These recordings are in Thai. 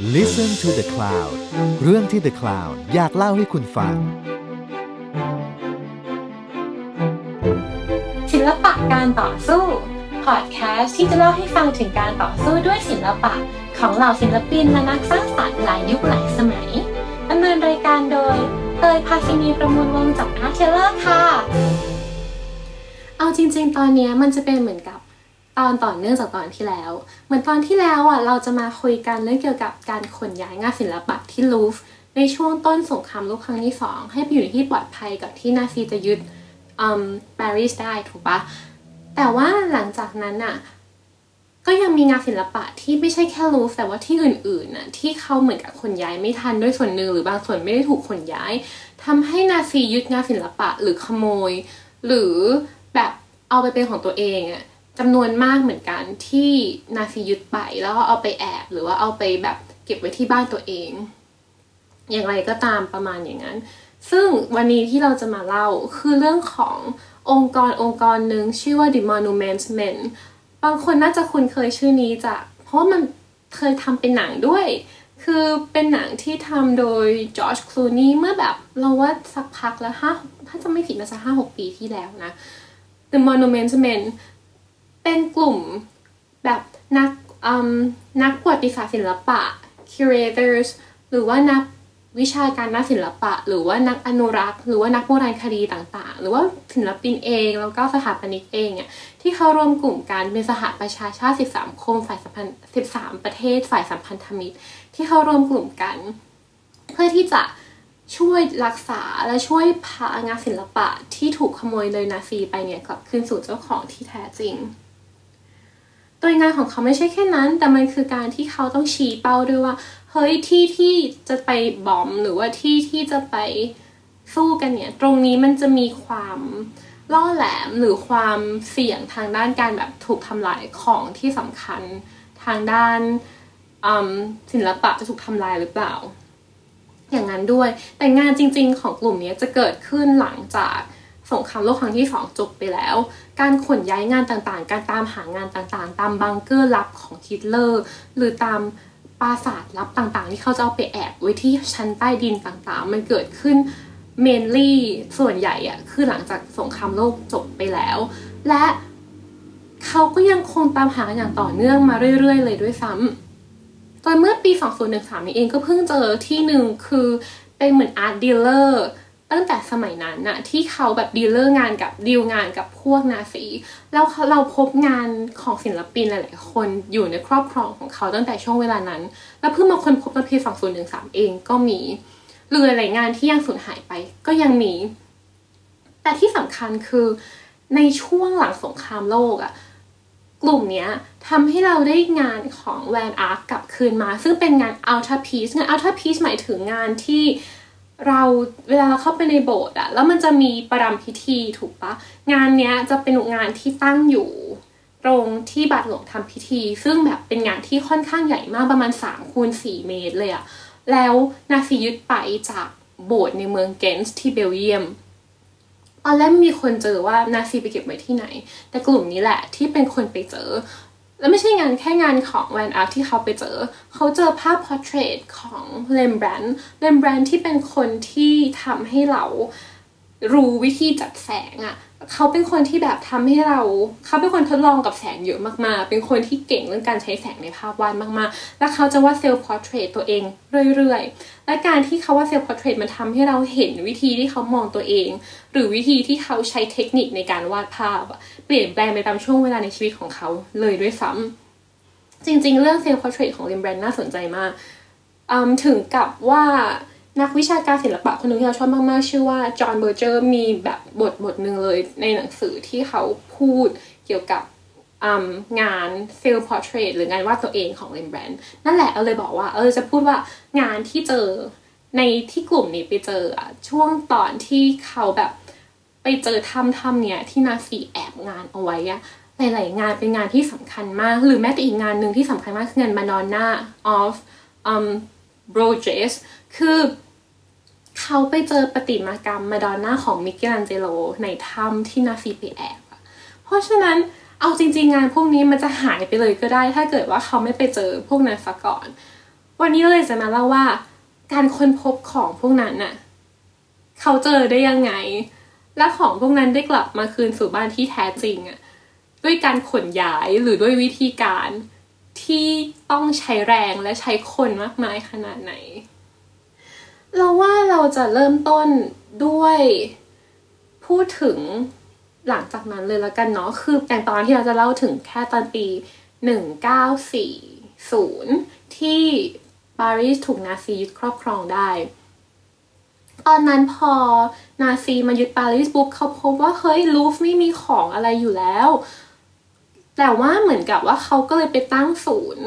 Listen to the Cloud เรื่องที่ The Cloud อยากเล่าให้คุณฟัง ศิลปะการต่อสู้ พอดแคสต์ที่จะเล่าให้ฟังถึงการต่อสู้ด้วยศิลปะ ของเหล่าศิลปินและนักสร้างสรรค์หลายยุคหลายสมัยดำเนินรายการโดยเตยภาสินีประมูลวงศ์จาก Artteller ค่ะ เอาจริง ๆ ตอนเนี้ยมันจะเป็นเหมือนกับ ตอนต่อเนื่องจากตอนที่แล้ว เหมือนตอนที่แล้วอะเราจะมาคุยกันเรื่องเกี่ยวกับการขนย้ายงานศิลปะที่ลูฟในช่วงต้นสงครามโลกครั้งที่สองให้ไปอยู่ในที่ปลอดภัยกับที่นาซีจะยึดอืมปารีสได้ถูกปะแต่ว่าหลังจากนั้นอะก็ยังมีงานศิลปะที่ไม่ใช่แค่ลูฟแต่ว่าที่อื่นๆน่ะที่เขาเหมือนกับขนย้ายไม่ทันด้วยส่วนหนึ่งหรือบางส่วนไม่ได้ถูกขนย้ายทำให้นาซียึดงานศิลปะหรือขโมย หรือแบบเอาไปเป็นของตัวเองอะ จำนวนมากเหมือนกันที่นาซียึดไปแล้วก็เอาไปแอบหรือว่าเอาไปแบบเก็บไว้ที่บ้านตัวเอง อย่างไรก็ตามประมาณอย่างนั้น ซึ่งวันนี้ที่เราจะมาเล่าคือเรื่องขององค์กรองค์กรหนึ่งชื่อว่า The Monument Men บางคนน่าจะคุ้นเคยชื่อนี้จากเพราะมันเคยทำเป็นหนังด้วย คือเป็นหนังที่ทำโดยจอร์จคลูนีเมื่อแบบเราว่าสักพักแล้วห้าถ้าจะไม่ผิดน่าจะห้าหกปีที่แล้วนะ The Monument Men เป็นกลุ่มแบบนักนักประวัติศาสตร์ศิลปะ curators หรือว่านักวิชาการด้านศิลปะ หรือว่านักอนุรักษ์ หรือว่านักโบราณคดีต่างๆ หรือว่าศิลปินเองแล้วก็สถาปนิกเองเนี่ยที่เขารวมกลุ่มกันเป็นสหประชาชาติ 13 คมฝ่ายสัมพันธ์13 ประเทศฝ่ายสัมพันธมิตร ที่เขารวมกลุ่มกัน เพื่อที่จะช่วยรักษาและช่วยพางานศิลปะที่ถูกขโมยเลยนาซีไปเนี่ยกลับคืนสู่เจ้าของที่แท้จริง โดยงานของเขาไม่ใช่แค่นั้น แต่มันคือการที่เขาต้องชี้เป้าด้วยว่าเฮ้ยที่ที่จะไปบอมหรือว่าที่ที่จะไปสู้กันเนี่ย ตรงนี้มันจะมีความล่อแหลมหรือความเสี่ยงทางด้านการแบบถูกทำลายของที่สำคัญทางด้านศิลปะจะถูกทำลายหรือเปล่า อย่างนั้นด้วย แต่งานจริง ๆ ของกลุ่มนี้จะเกิดขึ้นหลังจาก สงครามโลกครั้งที่สองจบไปแล้ว การขนย้ายงานต่างๆ การตามหางานต่างๆ ตามบังเกอร์ลับของฮิตเลอร์ หรือตามปราสาทลับต่างๆ ที่เขาจะเอาไปแอบไว้ที่ชั้นใต้ดินต่างๆ มันเกิดขึ้นmainly ส่วนใหญ่อะคือหลังจากสงครามโลกจบไปแล้ว และเขาก็ยังคงตามหากันอย่างต่อเนื่องมาเรื่อยๆ เลยด้วยซ้ำตอนเมื่อปี 2013 นี้เองก็เพิ่งเจอที่หนึ่งคือเป็นเหมือน art dealer ตั้งแต่สมัยนั้นน่ะที่เขาแบบ dealer งานกับดีลงานกับพวกนาซีแล้วเราพบงานของศิลปินหลายๆคนอยู่ในครอบครองของเขาตั้งแต่ช่วงเวลานั้น แล้วเพิ่งมาคนพบในปี2013 เองก็มีหรือหลายงานที่ยังสูญหายไปก็ยังมี แต่ที่สำคัญคือในช่วงหลังสงครามโลกอะกลุ่มเนี้ยทำให้เราได้งานของแวนอาร์กกลับคืนมา ซึ่งเป็นงานอัลตราพีซงานอัลตราพีซหมายถึงงานที่ เราเวลาเราเข้าไปในโบสถ์อะแล้วมันจะมีประรำพิธีถูกปะงานเนี้ยจะเป็นงานที่ตั้งอยู่ ตรงที่บาทหลวงทำพิธี ซึ่งแบบเป็นงานที่ค่อนข้างใหญ่มากประมาณ3คูณ4เมตรเลยอะแล้วนาซียึดไปจากโบสถ์ในเมืองเกนต์ที่เบลเยียมตอนแรกมีคนเจอว่านาซีไปเก็บไว้ที่ไหน แต่กลุ่มนี้แหละที่เป็นคนไปเจอ แล้วไม่ใช่งานแค่งานของแวนอายค์ี่เขาไปเจอ เขาเจอภาพ portrait ของเรมแบรนดต์เรมแบรนดต์ที่เป็นคนที่ทำให้เรารู้วิธีจัดแสงอะ เขาเป็นคนที่แบบทำให้เรา เขาเป็นคนทดลองกับแสงเยอะมากๆ เป็นคนที่เก่งเรื่องการใช้แสงในภาพวาดมากๆ แล้วเขาจะวาด self portrait ตัวเองเรื่อยๆ และการที่เขาวาด self portrait มันทำให้เราเห็นวิธีที่เขามองตัวเอง หรือวิธีที่เขาใช้เทคนิคในการวาดภาพ เปลี่ยนแปลงไปตามช่วงเวลาในชีวิตของเขาเลยด้วยซ้ำจริงๆ เรื่อง self portrait ของเรมแบรนดต์น่าสนใจมากถึงกับว่า นักวิชาการศิลปะคนหนึ่งที่เราชอบมากๆ ชื่อว่าจอห์นเบอร์เจอร์มีแบบบทบทหนึ่งเลยในหนังสือที่เขาพูดเกี่ยวกับงาน self portrait หรืองานวาดตัวเองของเรมแบรนดต์นั่นแหละเออเลยบอกว่าเออจะพูดว่างานที่เจอในที่กลุ่มนี้ไปเจออะช่วงตอนที่เขาแบบไปเจอถ้ำถ้ำเนี้ยที่นาซีแอบงานเอาไว้อะหลายๆงานเป็นงานที่สำคัญมาก หรือแม้แต่อีกงานหนึ่งที่สำคัญมากคืองาน Madonna of um, Broges คือ เขาไปเจอปฏิมากรรมมาดอนน่าของมิเกลันเจโลในถ้ำที่นาซีไปแอบเพราะฉะนั้นเอาจริง ๆ งานพวกนี้มันจะหายไปเลยก็ได้ ถ้าเกิดว่าเขาไม่ไปเจอพวกนั้นซะก่อน วันนี้เราเลยจะมาเล่าว่า การค้นพบของพวกนั้นน่ะเขาเจอได้ยังไง และของพวกนั้นได้กลับมาคืนสู่บ้านที่แท้จริงอะด้วยการขนย้ายหรือด้วยวิธีการที่ต้องใช้แรงและใช้คนมากมายขนาดไหน เราว่าเราจะเริ่มต้นด้วยพูดถึงหลังจากนั้นเลยแล้วกันเนาะคือแต่งตอนที่เราจะเล่าถึงแค่ตอนปี 1940 ที่ปารีสถูกนาซียึดครอบครองได้ ตอนนั้นพอนาซีมายึดปารีสปุ๊บเขาพบว่าเฮ้ยลูฟไม่มีของอะไรอยู่แล้ว แต่ว่าเหมือนกับว่าเขาก็เลยไปตั้งศูนย์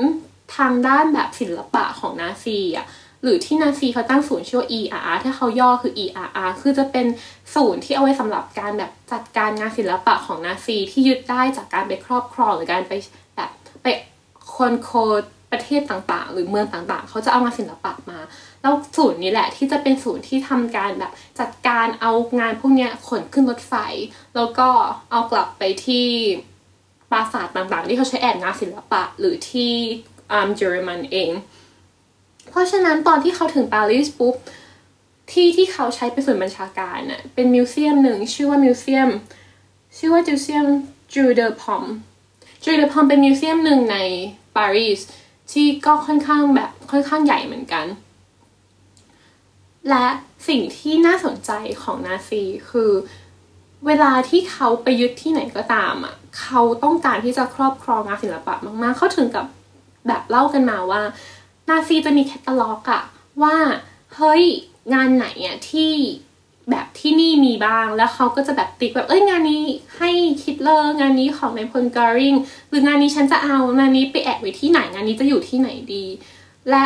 ทางด้านแบบศิลปะของนาซีอะ หรือที่นาซีเขาตั้งศูนย์ชื่อว่า ERR ถ้าเขาย่อคือ ERR คือจะเป็นศูนย์ที่เอาไว้สำหรับการแบบจัดการงานศิลปะของนาซีที่ยึดได้จากการไปครอบครองหรือการไปแบบไปคนโคดประเทศต่างๆ หรือเมืองต่างๆ เขาจะเอางานศิลปะมา แล้วศูนย์นี้แหละที่จะเป็นศูนย์ที่ทำการแบบจัดการเอางานพวกนี้ขนขึ้นรถไฟ แล้วก็เอากลับไปที่ปราสาทต่างๆ ที่เขาใช้แอบงานศิลปะหรือที่อ่าเยอรมันเอง เพราะฉะนั้นตอนที่เขาถึงปารีสปุ๊บที่ที่เขาใช้เป็นส่วนบัญชาการน่ะเป็น museum หนึ่งชื่อว่า museum ชื่อว่า museum Jeu de Paume Jeu de Paume เป็น museum หนึ่งในปารีสที่ก็ค่อนข้างแบบค่อนข้างใหญ่เหมือนกัน และสิ่งที่น่าสนใจของนาซีคือเวลาที่เขาไปยึดที่ไหนก็ตามอะเขาต้องการที่จะครอบครองงานศิลปะมากๆ เขาถึงกับแบบเล่ากันมาว่า นาซีจะมีแคตตาล็อกอะว่าเฮ้ยงานไหนอะที่แบบที่นี่มีบ้าง แล้วเขาก็จะแบบติ๊กแบบเอ้ยงานนี้ให้ฮิตเลอร์งานนี้ของนายพลเกอริงหรืองานนี้ฉันจะเอางานนี้ไปแอบไว้ที่ไหนงานนี้จะอยู่ที่ไหนดี และ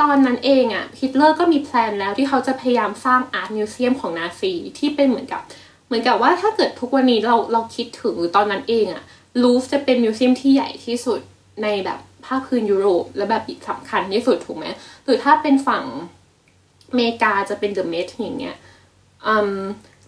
ตอนนั้นเองอะฮิตเลอร์ก็มี plan แล้วที่เขาจะพยายามสร้าง art museum ของนาซีที่เป็นเหมือนกับ เหมือนกับว่าถ้าเกิดทุกวันนี้เราเราคิดถึงหรือตอนนั้นเองอะลูฟจะเป็น museum ที่ใหญ่ที่สุดในแบบ ภาคพื้นยุโรป และแบบสำคัญที่สุดถูกไหมหรือถ้าเป็นฝั่งอเมริกาจะเป็น The Met อย่างเงี้ย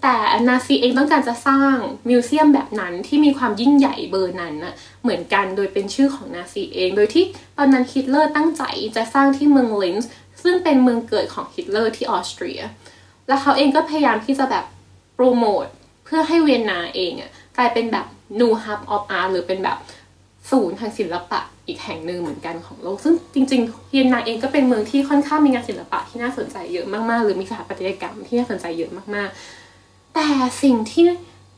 แต่นาซีเองต้องการจะสร้าง museum แบบนั้นที่มีความยิ่งใหญ่เบอร์นั้นนะเหมือนกันโดยเป็นชื่อของนาซีเอง โดยที่ตอนนั้นฮิตเลอร์ตั้งใจจะสร้างที่เมืองลินซ์ซึ่งเป็นเมืองเกิดของฮิตเลอร์ที่ออสเตรีย แล้วเขาเองก็พยายามที่จะแบบโปรโมทเพื่อให้เวียนนาเองอะกลายเป็นแบบ new hub of art หรือเป็นแบบ ศูนย์ทางศิลปะอีกแห่งหนึ่งเหมือนกันของโลก ซึ่งจริงๆเวียนนาเองก็เป็นเมืองที่ค่อนข้างมีงานศิลปะที่น่าสนใจเยอะมากๆ หรือมีสถาปัตยกรรมที่น่าสนใจเยอะมากๆ แต่สิ่งที่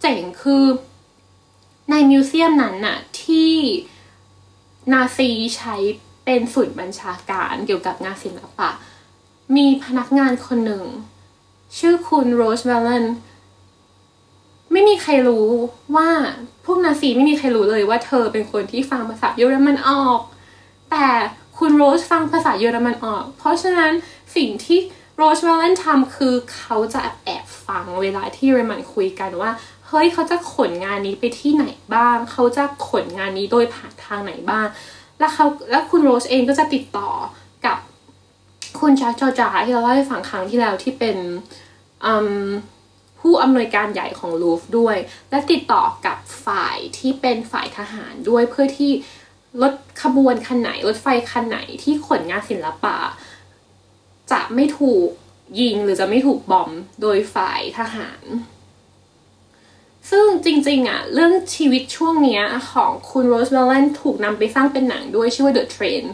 เจ๋งคือในมิวเซียมนั้นน่ะที่นาซีใช้เป็นศูนย์บัญชาการเกี่ยวกับงานศิลปะ มีพนักงานคนหนึ่ง ชื่อคุณโรสเวลเลน ไม่มีใครรู้ว่าพวกนาซีไม่มีใครรู้เลยว่าเธอเป็นคนที่ฟังภาษาเยอรมันออก แต่คุณโรสฟังภาษาเยอรมันออก เพราะฉะนั้นสิ่งที่โรสเวลเลนทำคือเขาจะแอบฟังเวลาที่เยอรมันคุยกันว่า เฮ้ยเขาจะขนงานนี้ไปที่ไหนบ้าง เขาจะขนงานนี้โดยผ่านทางไหนบ้าง แล้วเขาแล้วคุณโรสเองก็จะติดต่อกับคุณชาจอจาที่เราเล่าให้ฟังครั้งที่แล้วที่เป็นอืม ผู้อำนวยการใหญ่ของลูฟด้วย และติดต่อกับฝ่ายที่เป็นฝ่ายทหารด้วยเพื่อที่รถขบวนคันไหนรถไฟคันไหนที่ขนงานศิลปะ จะไม่ถูกยิงหรือจะไม่ถูกบอมโดยฝ่ายทหาร ซึ่งจริงๆอะเรื่องชีวิตช่วงนี้ของคุณโรสเวลเลนถูกนำไปสร้างเป็นหนังด้วยชื่อว่า The Train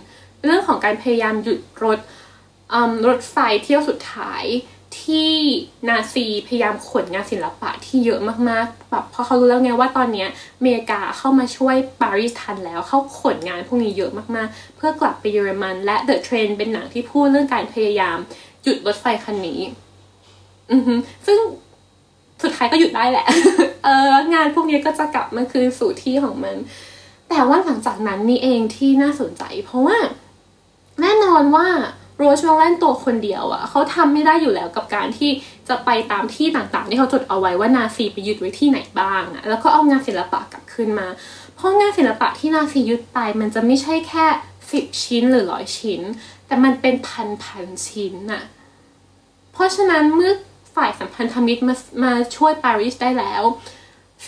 เรื่องของการพยายามหยุดรถรถไฟเที่ยวสุดท้าย ที่นาซีพยายามขนงานศิลปะที่เยอะมากๆแบบพอเขารู้แล้วไงว่าตอนนี้อเมริกาเข้ามาช่วยปารีสทันแล้วเขาขนงานพวกนี้เยอะมากๆ เพื่อกลับไปเยอรมัน และ The Train เป็นหนังที่พูดเรื่องการพยายามหยุดรถไฟคันนี้ อือฮึซึ่งสุดท้ายก็หยุดได้แหละ เอองานพวกนี้ก็จะกลับมาคืนสู่ที่ของมัน แต่ว่าหลังจากนั้นนี่เองที่น่าสนใจ เพราะว่า แน่นอนว่า โรสเวลเลนตัวคนเดียวอะ่ะเขาทำไม่ได้อยู่แล้วกับการที่จะไปตามที่ต่างๆ ที่เขาจดเอาไว้ว่านาซีไปยึดไว้ที่ไหนบ้างอะ่ะแล้วก็เอางานศิลปะกลับคืนมา เพราะงานศิลปะที่นาซียึดไป มันจะไม่ใช่แค่สิบชิ้นหรือร้อยชิ้น แต่มันเป็นพันพันชิ้นอะ่ะเพราะฉะนั้นเมื่อฝ่ายสัมพันธมิตรมามาช่วยปารีสได้แล้ว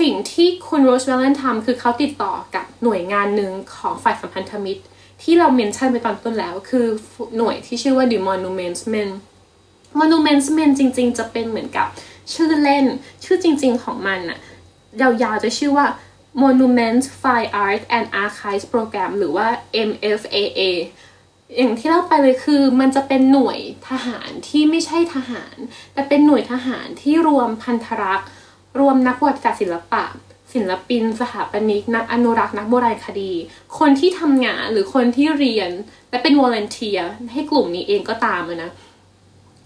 สิ่งที่คุณโรสเวลเลนทำคือเขาติดต่อกับหน่วยงานหนึ่งของฝ่ายสัมพันธมิตร ที่เรา mention ไปตอนต้นแล้ว คือหน่วยที่ชื่อว่า The Monuments Men Monuments Men จริง ๆ จะเป็นเหมือนกับชื่อเล่น ชื่อจริง ๆ ของมันอะยาวๆจะชื่อว่า Monument Fine Art and Archives Program หรือว่า MFAA อย่างที่เล่าไปเลยคือมันจะเป็นหน่วยทหารที่ไม่ใช่ทหาร แต่เป็นหน่วยทหารที่รวมพันธรักษ์ รวมนักวัติศาสตร์ศิลปะ ศิลปิน สถาปนิกนักอนุรักษ์นักโบราณคดี คนที่ทำงานหรือคนที่เรียนและเป็น volunteer ให้กลุ่มนี้เองก็ตามนะ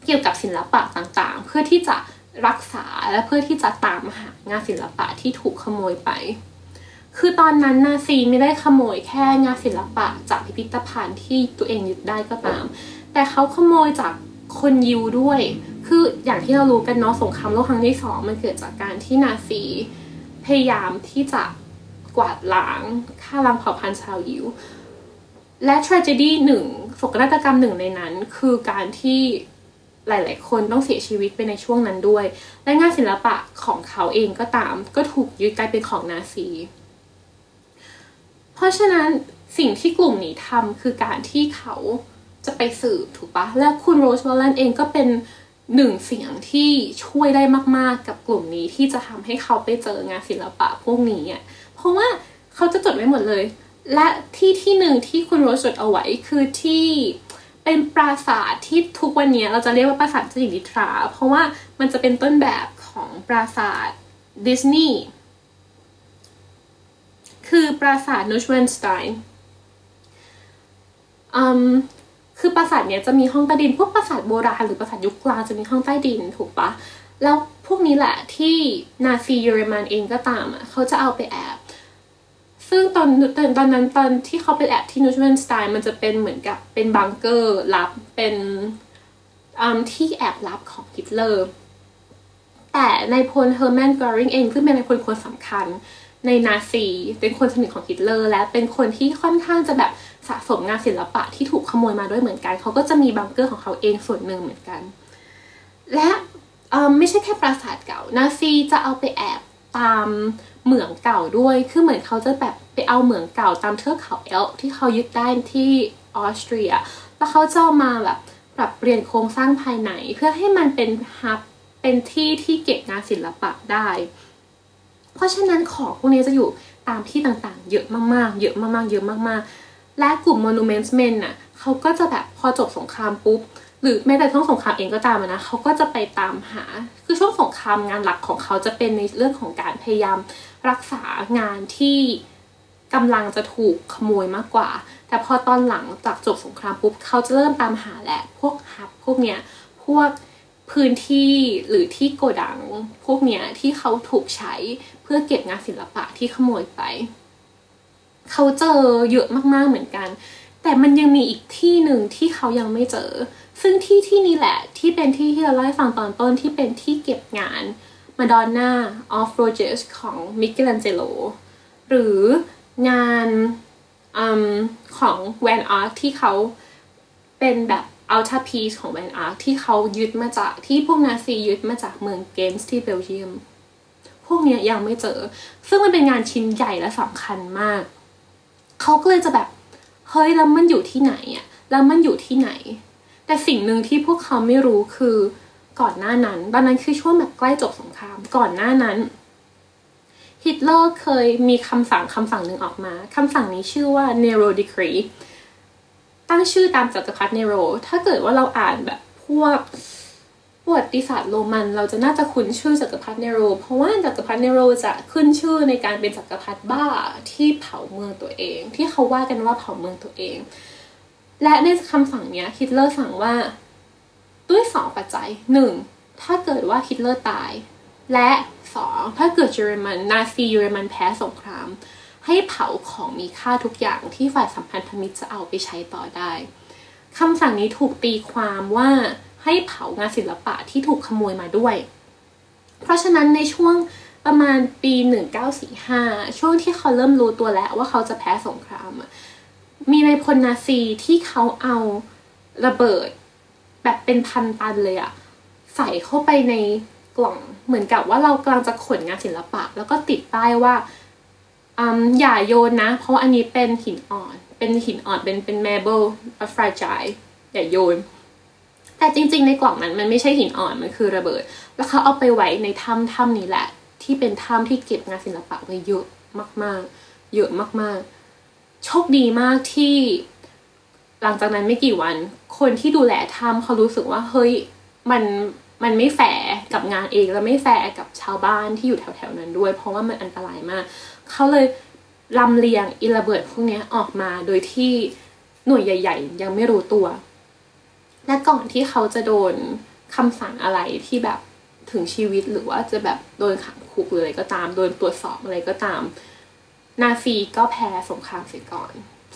เกี่ยวกับศิลปะต่างๆ เพื่อที่จะรักษาและเพื่อที่จะตามหางานศิลปะที่ถูกขโมยไป คือตอนนั้นนาซีไม่ได้ขโมยแค่งานศิลปะจากพิพิธภัณฑ์ที่ตัวเองยึดได้ก็ตาม แต่เขาขโมยจากคนยิวด้วย คืออย่างที่เรารู้กันเนาะสงครามโลกครั้งที่สองมันเกิดจากการที่นาซี พยายามที่จะกวาดล้างฆ่าล้างเผ่าพันธุ์ชาวยิว และ tragedy หนึ่งโศกนาฏกรรมหนึ่งในนั้น คือการที่หลาย ๆ คนต้องเสียชีวิตไปในช่วงนั้นด้วย และงานศิลปะของเขาเองก็ตาม ก็ถูกยึดกลายเป็นของนาซี เพราะฉะนั้นสิ่งที่กลุ่มนี้ทำคือการที่เขาจะไปสืบถูกปะและคุณโรสวอลเลนเองก็เป็น หนึ่งเสียงที่ช่วยได้มากๆกับกลุ่มนี้ที่จะทำให้เขาไปเจองานศิลปะพวกนี้อะเพราะว่าเขาจะจดไว้หมดเลย และที่ที่หนึ่งที่คุณโรสจดเอาไว้คือที่เป็นปราสาทที่ทุกวันนี้เราจะเรียกว่าปราสาทเจ้าหญิงนิทรา เพราะว่ามันจะเป็นต้นแบบของปราสาทดิสนีย์คือปราสาทนูชเวนสไตน์ คือปราสาทเนี้ยจะมีห้องใต้ดิน พวกปราสาทโบราณหรือปราสาทยุคกลางจะมีห้องใต้ดินถูกปะแล้วพวกนี้แหละที่นาซีเยอรมันเองก็ตามอะเขาจะเอาไปแอบซึ่งตอนตอนตอนนั้นตอนที่เขาไปแอบที่นอยชวานสไตน์มันจะเป็นเหมือนกับเป็นบังเกอร์ลับเป็นที่แอบลับของฮิตเลอร์แต่นายพลเฮอร์แมนกอริงเองซึ่งเป็นนายพลคนสำคัญ ในนาซี เป็นคนสนิทของฮิตเลอร์ และเป็นคนที่ค่อนข้างจะแบบสะสมงานศิลปะที่ถูกขโมยมาด้วยเหมือนกัน เขาก็จะมีบังเกอร์ของเขาเองส่วนหนึ่งเหมือนกัน และไม่ใช่แค่ปราสาทเก่า นาซีจะเอาไปแอบตามเหมืองเก่าด้วย คือเหมือนเขาจะแบบไปเอาเหมืองเก่าตามเทือกเขาเอลที่เขายึดได้ที่ออสเตรีย แล้วเขาจะมาแบบปรับเปลี่ยนโครงสร้างภายใน เพื่อให้มันเป็นฮับ เป็นที่ที่เก็บงานศิลปะได้ เพราะฉะนั้นของพวกนี้จะอยู่ตามที่ต่างๆ เยอะมากๆ เยอะมากๆ เยอะมากๆ และกลุ่ม Monuments Men น่ะเขาก็จะแบบพอจบสงครามปุ๊บ หรือแม้แต่ช่วงสงครามเองก็ตามนะเขาก็จะไปตามหา คือช่วงสงครามงานหลักของเขาจะเป็นในเรื่องของการพยายามรักษางานที่กำลังจะถูกขโมยมากกว่า แต่พอตอนหลังจากจบสงครามปุ๊บเขาจะเริ่มตามหาแหละพวกฮับพวกเนี้ยพวกพื้นที่หรือที่โกดัง พวกเนี้ยที่เขาถูกใช้เพื่อเก็บงานศิลปะที่ขโมยไป เขาเจอเยอะมากๆเหมือนกัน แต่มันยังมีอีกที่หนึ่งที่เขายังไม่เจอ ซึ่งที่ที่นี้แหละที่เป็นที่ที่เราเล่าให้ฟังตอนต้นที่เป็นที่เก็บงาน Madonna of Roses ของมิเกลันเจโลหรืองานอของแวนอาร์ที่เขาเป็นแบบอัลต a พีซของแวนอาร์ที่เขายึดมาจากที่พวกนาซียึดมาจากเมืองเกนต์ที่เบลเยียม พวกเนี้ยยังไม่เจอ ซึ่งมันเป็นงานชิ้นใหญ่และสำคัญมาก เขาก็เลยจะแบบ เฮ้ยแล้วมันอยู่ที่ไหนอะแล้วมันอยู่ที่ไหน แต่สิ่งหนึ่งที่พวกเขาไม่รู้คือก่อนหน้านั้นตอนนั้นคือช่วงแบบใกล้จบสงคราม ก่อนหน้านั้น ฮิตเลอร์เคยมีคำสั่งคำสั่งหนึ่งออกมาคำสั่งนี้ชื่อว่า Nero Decree ตั้งชื่อตามจักรพรรดิเนโร ถ้าเกิดว่าเราอ่านแบบพวก ประวัติศาสตร์โรมัน เราจะน่าจะคุ้นชื่อจักรพรรดิเนโร เพราะว่าจักรพรรดิเนโรจะขึ้นชื่อในการเป็นจักรพรรดิบ้าที่เผาเมืองตัวเอง ที่เขาว่ากันว่าเผาเมืองตัวเอง และในคำสั่งนี้ฮิตเลอร์สั่งว่าด้วยสองปัจจัยหนึ่งถ้าเกิดว่าฮิตเลอร์ตาย และสองถ้าเกิดเยอรมันนาซีเยอรมันแพ้สงคราม ให้เผาของมีค่าทุกอย่างที่ฝ่ายสัมพันธมิตรจะเอาไปใช้ต่อได้คำสั่งนี้ถูกตีความว่า ให้เผางานศิลปะที่ถูกขโมยมาด้วย เพราะฉะนั้นในช่วงประมาณปี 1945 ช่วงที่เขาเริ่มรู้ตัวแล้วว่าเขาจะแพ้สงคราม มีในพลนาซีที่เขาเอาระเบิด แบบเป็นพันตันเลยอะใส่เข้าไปในกล่องเหมือนกับว่าเรากำลังจะขนงานศิลปะ แล้วก็ติดป้ายว่าออย่าโยนนะ เพราะอันนี้เป็นหินอ่อน เป็นหินอ่อนเป็นเป็น marble fragile อย่าโยน แต่จริง ๆ ในกล่องนั้นมันไม่ใช่หินอ่อนมันคือระเบิด แล้วเขาเอาไปไว้ในถ้ำถ้ำนี้แหละ ที่เป็นถ้ำที่เก็บงานศิลปะไว้เยอะมากๆ เยอะมากๆ โชคดีมากที่ หลังจากนั้นไม่กี่วัน คนที่ดูแลถ้ำเขารู้สึกว่าเฮ้ยมันมันไม่แฝงกับงานเองและไม่แฝงกับชาวบ้านที่อยู่แถวๆนั้นด้วย เพราะว่ามันอันตรายมาก เขาเลยลำเลียงอิระเบิดพวกนี้ออกมาโดยที่หน่วยใหญ่ ๆ ยังไม่รู้ตัว และก่อนที่เขาจะโดนคำสั่งอะไรที่แบบถึงชีวิตหรือว่าจะแบบโดนขังคุกหรืออะไรก็ตาม โดนตรวจสอบอะไรก็ตาม นาซีก็แพ้สงครามเสียก่อน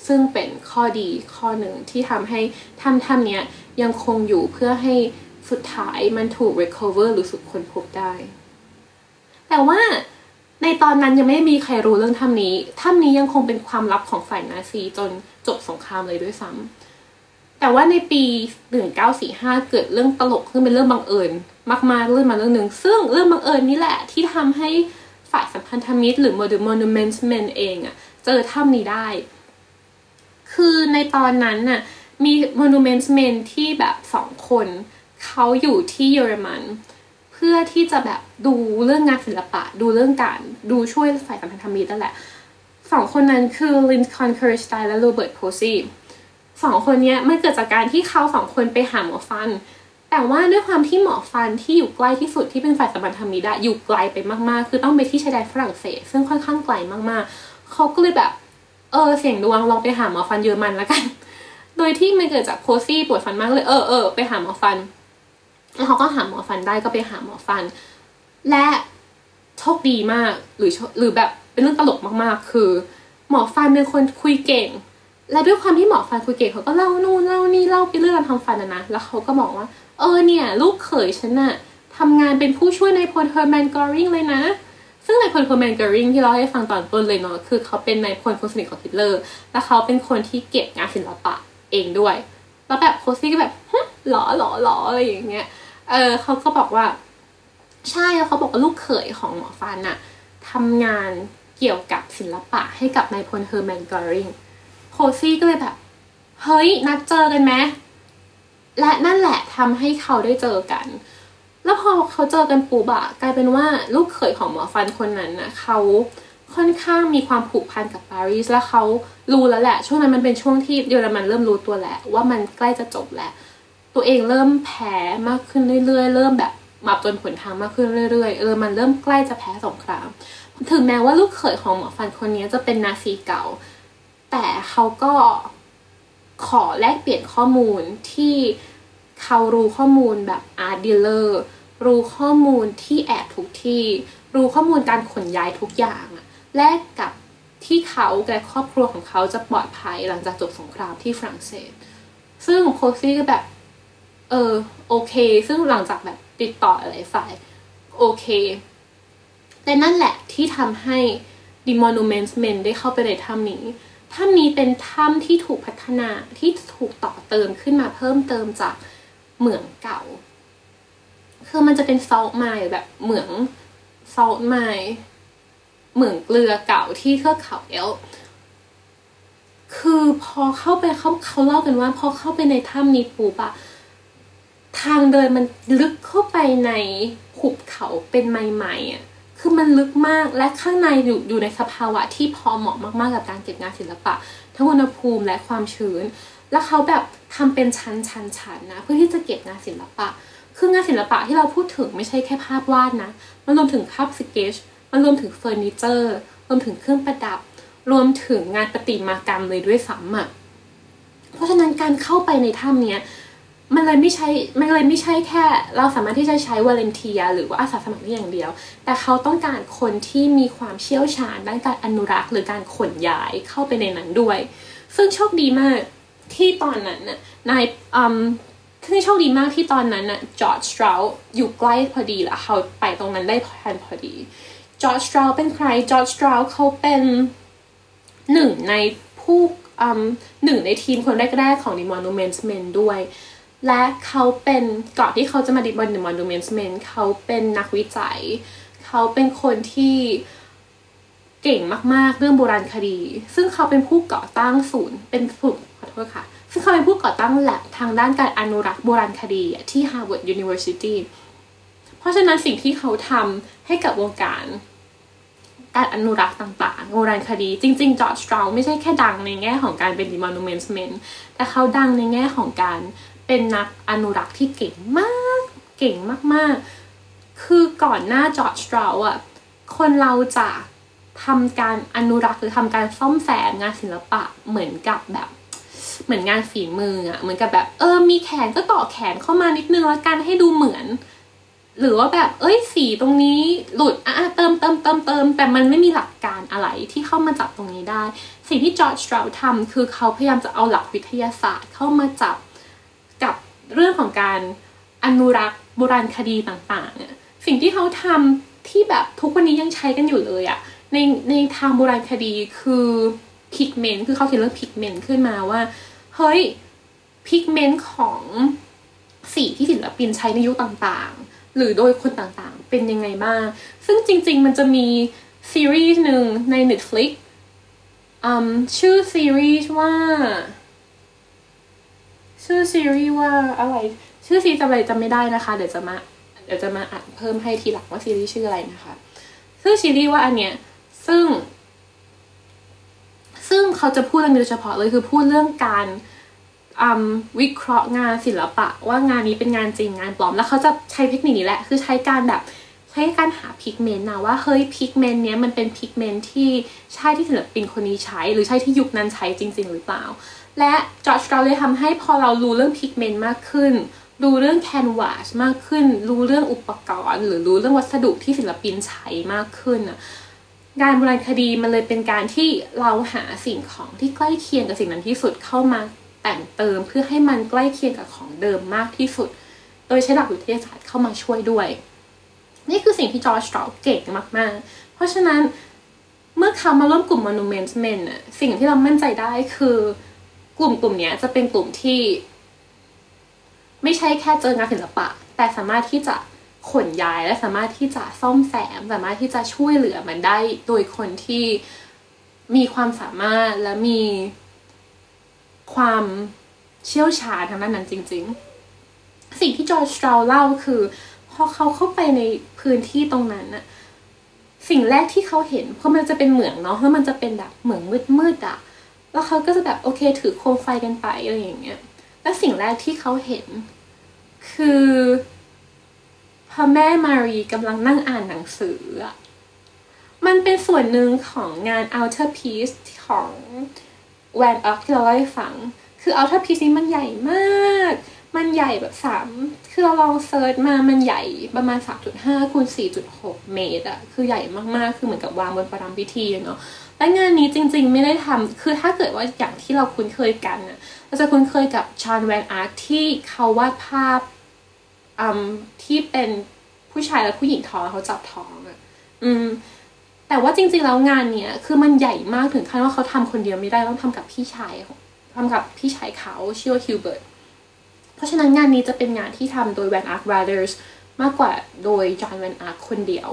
ซึ่งเป็นข้อดีข้อหนึ่งที่ทำให้ถ้ำถ้ำเนี้ยยังคงอยู่เพื่อให้สุดท้ายมันถูก recover หรือสุดคนพบได้ แต่ว่าในตอนนั้นยังไม่มีใครรู้เรื่องถ้ำนี้ ถ้ำนี้ยังคงเป็นความลับของฝ่ายนาซีจนจบสงครามเลยด้วยซ้ำ แต่ว่าในปี 1945 เกิดเรื่องตลกขึ้นเป็นเรื่องบังเอิญมากๆเรื่องมาเรื่องหนึ่งซึ่งเรื่องบังเอิญนี่แหละที่ทำให้ฝ่ายสัมพันธมิตรหรือ Monument Men เองอะเจอถ้ำนี้ได้ คือในตอนนั้นน่ะมี Monument Men ที่แบบสองคนเขาอยู่ที่เยอรมัน เพื่อที่จะแบบดูเรื่องงานศิลปะ ดูเรื่องการดูช่วยฝ่ายสัมพันธมิตรนั่นแหละสองคนนั้นคือลินคอนเคอร์สไตและโรเบิร์ตโพซี สองคนนี้มันเกิดจากการที่เขาสองคนไปหาหมอฟัน แต่ว่าด้วยความที่หมอฟันที่อยู่ใกล้ที่สุดที่เป็นฝ่ายสัมพันธมิตรอยู่ไกลไปมากๆ คือต้องไปที่ชายแดนฝรั่งเศส ซึ่งค่อนข้างไกลมากๆ เขาก็เลยแบบ เออเสี่ยงดวงลองไปหาหมอฟันเยอรมันแล้วกัน โดยที่มันเกิดจากโพซี่ปวดฟันมากเลยเออเออไปหาหมอฟันแล้วเขาก็หาหมอฟันได้ก็ไปหาหมอฟัน และโชคดีมากหรือหรือแบบเป็นเรื่องตลกมากๆ คือ หมอฟันเป็นคนคุยเก่ง และด้วยความที่หมอฟันคุยเก่งเขาก็เล่านู่นเล่านี่เล่าไปเรื่องการทำฟันนะนะแล้วเขาก็บอกว่า เออเนี่ย ลูกเขยฉันน่ะทำงานเป็นผู้ช่วยนายพลเฮอร์แมนกอริงเลยนะ ซึ่งนายพลเฮอร์แมนกอริงที่เราให้ฟังตอนต้นเลยเนาะคือเขาเป็นนายพลคนสนิทของฮิตเลอร์ และเขาเป็นคนที่เก็บงานศิลปะเองด้วย แล้วแบบโพซี่ก็แบบหรอหรอหรออะไรอย่างเงี้ยเออเขาก็บอกว่า ใช่แล้วเขาบอกว่าลูกเขยของหมอฟันน่ะทำงานเกี่ยวกับศิลปะให้กับนายพลเฮอร์แมนกอริง ซี่ก็เลยแบบ เฮ้ย นัดเจอกันไหมและนั่นแหละทำให้เขาได้เจอกัน แล้วพอเขาเจอกันปุ๊บะกลายเป็นว่าลูกเขยของหมอฟันคนนั้นนะเขาค่อนข้างมีความผูกพันกับปารีสและเขารู้แล้วแหละ ช่วงนั้นมันเป็นช่วงที่เยอรมันเริ่มรู้ตัวแหละว่ามันใกล้จะจบแล้ว ตัวเองเริ่มแพ้มากขึ้นเรื่อยๆ เริ่มแบบมาจนผลทางมากขึ้นเรื่อยๆเออมันเริ่มใกล้จะแพ้สงคราม ถึงแม้ว่าลูกเขยของหมอฟันคนนี้จะเป็นนาซีเก่า แต่เขาก็ขอแลกเปลี่ยนข้อมูลที่เขารู้ข้อมูลแบบ art dealer รู้ข้อมูลที่แอบทุกที่ รู้ข้อมูลการขนย้ายทุกอย่างแลกกับที่เขาและครอบครัวของเขาจะปลอดภัยหลังจากจบสงครามที่ฝรั่งเศส ซึ่งโพซี่ก็แบบ เออโอเค ซึ่งหลังจากแบบติดต่ออะไรฝ่าย โอเค แต่นั่นแหละที่ทำให้ The Monuments Men ได้เข้าไปในถ้ำนี้ ถ้ำนี้เป็นถ้ำที่ถูกพัฒนาที่ถูกต่อเติมขึ้นมาเพิ่มเติมจากเหมืองเก่า คือมันจะเป็นซอลต์ไมล์แบบเหมืองซอลต์ไมล์เหมืองเกลือเก่าที่เทือกเขาเอลคือพอเข้าไปเขาเขาเล่ากันว่า พอเข้าไปในถ้ำนี้ปุ๊บอะทางเดินมันลึกเข้าไปในหุบเขาเป็นใหม่ๆอะ คือมันลึกมากและข้างในอยู่อยู่ในสภาวะที่พอเหมาะมากๆกับการเก็บงานศิลปะ ทั้งอุณหภูมิและความชื้น แล้วเขาแบบทำเป็นชั้นชั้นชั้นนะ เพื่อที่จะเก็บงานศิลปะ คืองานศิลปะที่เราพูดถึงไม่ใช่แค่ภาพวาดนะ มันรวมถึงภาพสเกจมันรวมถึงเฟอร์นิเจอร์ รวมถึงเครื่องประดับ รวมถึงงานประติมากรรมเลยด้วยซ้ำอะเพราะฉะนั้นการเข้าไปในถ้ำเนี้ย มันเลยไม่ใช่ มันเลยไม่ใช่แค่ เราสามารถที่จะใช้ volunteer หรือว่าอาสาสมัครได้อย่างเดียว แต่เขาต้องการคนที่มีความเชี่ยวชาญด้านการอนุรักษ์ หรือการขนย้ายเข้าไปในนั้นด้วย ซึ่งโชคดีมากที่ตอนนั้นน่ะนายอืมซึ่งโชคดีมากที่ตอนนั้นน่ะจอร์จสเตาท์อยู่ใกล้พอดีแล้วเขาไปตรงนั้นได้ทันพอดีจอร์จสเตาท์เป็นใครจอร์จสเตาท์เขาเป็นหนึ่งในผู้หนึ่งในทีมคนแรกๆของ The Monuments Men ด้วย และเขาเป็นก่อนที่เขาจะมาดิบอล The Monuments Men เขาเป็นนักวิจัย เขาเป็นคนที่เก่งมากๆ เรื่องโบราณคดี ซึ่งเขาเป็นผู้ก่อตั้งศูนย์ เป็นผู้ขอโทษค่ะ ซึ่งเขาเป็นผู้ก่อตั้งแลบทางด้านการอนุรักษ์โบราณคดีที่ Harvard University เพราะฉะนั้นสิ่งที่เขาทำให้กับวงการการอนุรักษ์ต่างๆ โบราณคดี จริงๆจอร์จสตราวไม่ใช่แค่ดังในแง่ของการเป็น monumentsman แต่เขาดังในแง่ของการ เป็นนักอนุรักษ์ที่เก่งมากเก่งมากๆ คือก่อนหน้าจอร์จสตราวอะคนเราจะทำการอนุรักษ์หรือทำการซ่อมแซมงานศิลปะเหมือนกับแบบเหมือนงานฝีมืออะเหมือนกับแบบ เออ มีแขนก็ต่อแขนเข้ามานิดนึงแล้วกันให้ดูเหมือน หรือว่าแบบ เอ้ยสีตรงนี้หลุดอะเติมเติมเติมเติมแต่มันไม่มีหลักการอะไรที่เข้ามาจับตรงนี้ได้ สิ่งที่จอร์จสตราวทำคือเขาพยายามจะเอาหลักวิทยาศาสตร์เข้ามาจับกับ เรื่องของการอนุรักษ์โบราณคดีต่างๆเนี่ยสิ่งที่เขาทำที่แบบทุกวันนี้ยังใช้กันอยู่เลยอะในในทางโบราณคดีคือพิกเมนต์คือเขาเขียนเรื่องพิกเมนต์ขึ้นมาว่า เฮ้ยpigment ของสีที่ศิลปินใช้ในยุคต่างๆ หรือโดยคนต่างๆ เป็นยังไงบ้าง ซึ่งจริงๆมันจะมีซีรีส์หนึ่งใน Netflix อืมชื่อซีรีส์ว่า ชื่อซีรีส์ว่าอะไร ชื่อซีจำอะไรจำไม่ได้นะคะ เดี๋ยวจะมา เดี๋ยวจะมาอ่านเพิ่มให้ทีหลังว่าซีรีส์ชื่ออะไรนะคะ ชื่อซีรีส์ว่าอันเนี้ย ซึ่ง ซึ่งเขาจะพูดเรื่องนี้โดยเฉพาะเลยคือพูดเรื่องการวิเคราะห์งานศิลปะ ว่างานนี้เป็นงานจริงงานปลอม แล้วเขาจะใช้เทคนิคนี้แหละ คือใช้การแบบใช้การหา pigment นะว่าเฮ้ย pigment เนี้ยมันเป็น pigment ที่ใช่ที่ศิลปินคนนี้ใช้ หรือใช่ที่ยุคนั้นใช้จริง ๆ หรือเปล่า และจอร์จเราเลยทำให้พอเรารู้เรื่อง pigment มากขึ้น รู้เรื่อง canvas มากขึ้น รู้เรื่องอุปกรณ์ หรือรู้เรื่องวัสดุที่ศิลปินใช้มากขึ้นงานโบราณคดีมันเลยเป็นการที่เราหาสิ่งของที่ใกล้เคียงกับสิ่งนั้นที่สุดเข้ามาแต่งเติมเพื่อให้มันใกล้เคียงกับของเดิมมากที่สุด โดยใช้หลักวิทยาศาสตร์เข้ามาช่วยด้วย นี่คือสิ่งที่จอร์จสตราวเก่งมาก ๆ เพราะฉะนั้นเมื่อเขามาร่วมกลุ่ม Monument Men อะสิ่งที่เรามั่นใจได้คือ กลุ่มกลุ่มนี้จะเป็นกลุ่มที่ ไม่ใช่แค่เจองานศิลปะ แต่สามารถที่จะขนย้ายและสามารถที่จะซ่อมแซม สามารถที่จะช่วยเหลือมันได้โดยคนที่มีความสามารถและมีความเชี่ยวชาญทางด้านนั้นจริง ๆ สิ่งที่จอร์จสตราวเล่าคือพอเขาเข้าไปในพื้นที่ตรงนั้นน่ะสิ่งแรกที่เขาเห็นเพราะมันจะเป็นเหมืองเนาะแล้วมันจะเป็นแบบเหมืองมืดๆอะ แล้วเขาก็จะแบบโอเคถือโคมไฟกันไปอะไรอย่างเงี้ย แล้วสิ่งแรกที่เขาเห็น คือพระแม่มารีกำลังนั่งอ่านหนังสืออะมันเป็นส่วนหนึ่งของงาน outer piece ของแวนออกที่เราเล่าให้ฟัง คือ outer piece นี้มันใหญ่มาก มันใหญ่แบบสามคือเราลองเซิร์ชมามันใหญ่ประมาณ 3.5คูณ4.6 เมตรอะคือใหญ่มากๆ คือเหมือนกับวางบนประรำพิธีเนาะ และงานนี้จริงๆไม่ได้ทำคือถ้าเกิดว่าอย่างที่เราคุ้นเคยกันอะเราจะคุ้นเคยกับยานแวนอายค์ที่เขาวาดภาพอืมที่เป็นผู้ชายและผู้หญิงท้องเขาจับท้องอะอืม แต่ว่าจริงๆแล้วงานเนี้ยคือมันใหญ่มากถึงขั้นว่าเขาทำคนเดียวไม่ได้ต้องทำกับพี่ชายทำกับพี่ชายเขาชื่อว่าฮิวเบิร์ตเพราะฉะนั้นงานนี้จะเป็นงานที่ทำโดย Van Eyck Brothers มากกว่าโดยยานแวนอายค์คนเดียว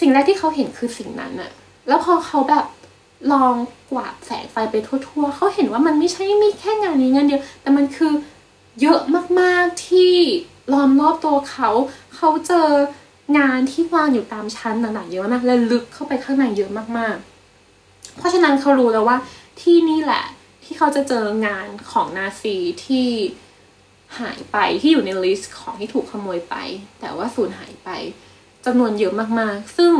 สิ่งแรกที่เขาเห็นคือสิ่งนั้นอะ แล้วพอเขาแบบลองกวาดแสงไฟไปทั่วๆ เขาเห็นว่ามันไม่ใช่มีแค่งานนี้งานเดียว แต่มันคือเยอะมากๆที่ล้อมรอบตัวเขา เขาเจองานที่วางอยู่ตามชั้นต่างๆเยอะมากและลึกเข้าไปข้างในเยอะมากๆ เพราะฉะนั้นเขารู้แล้วว่าที่นี่แหละที่เขาจะเจองานของนาซีที่หายไปที่อยู่ในลิสต์ของที่ถูกขโมยไป แต่ว่าสูญหายไปจำนวนเยอะมากๆ ซึ่ง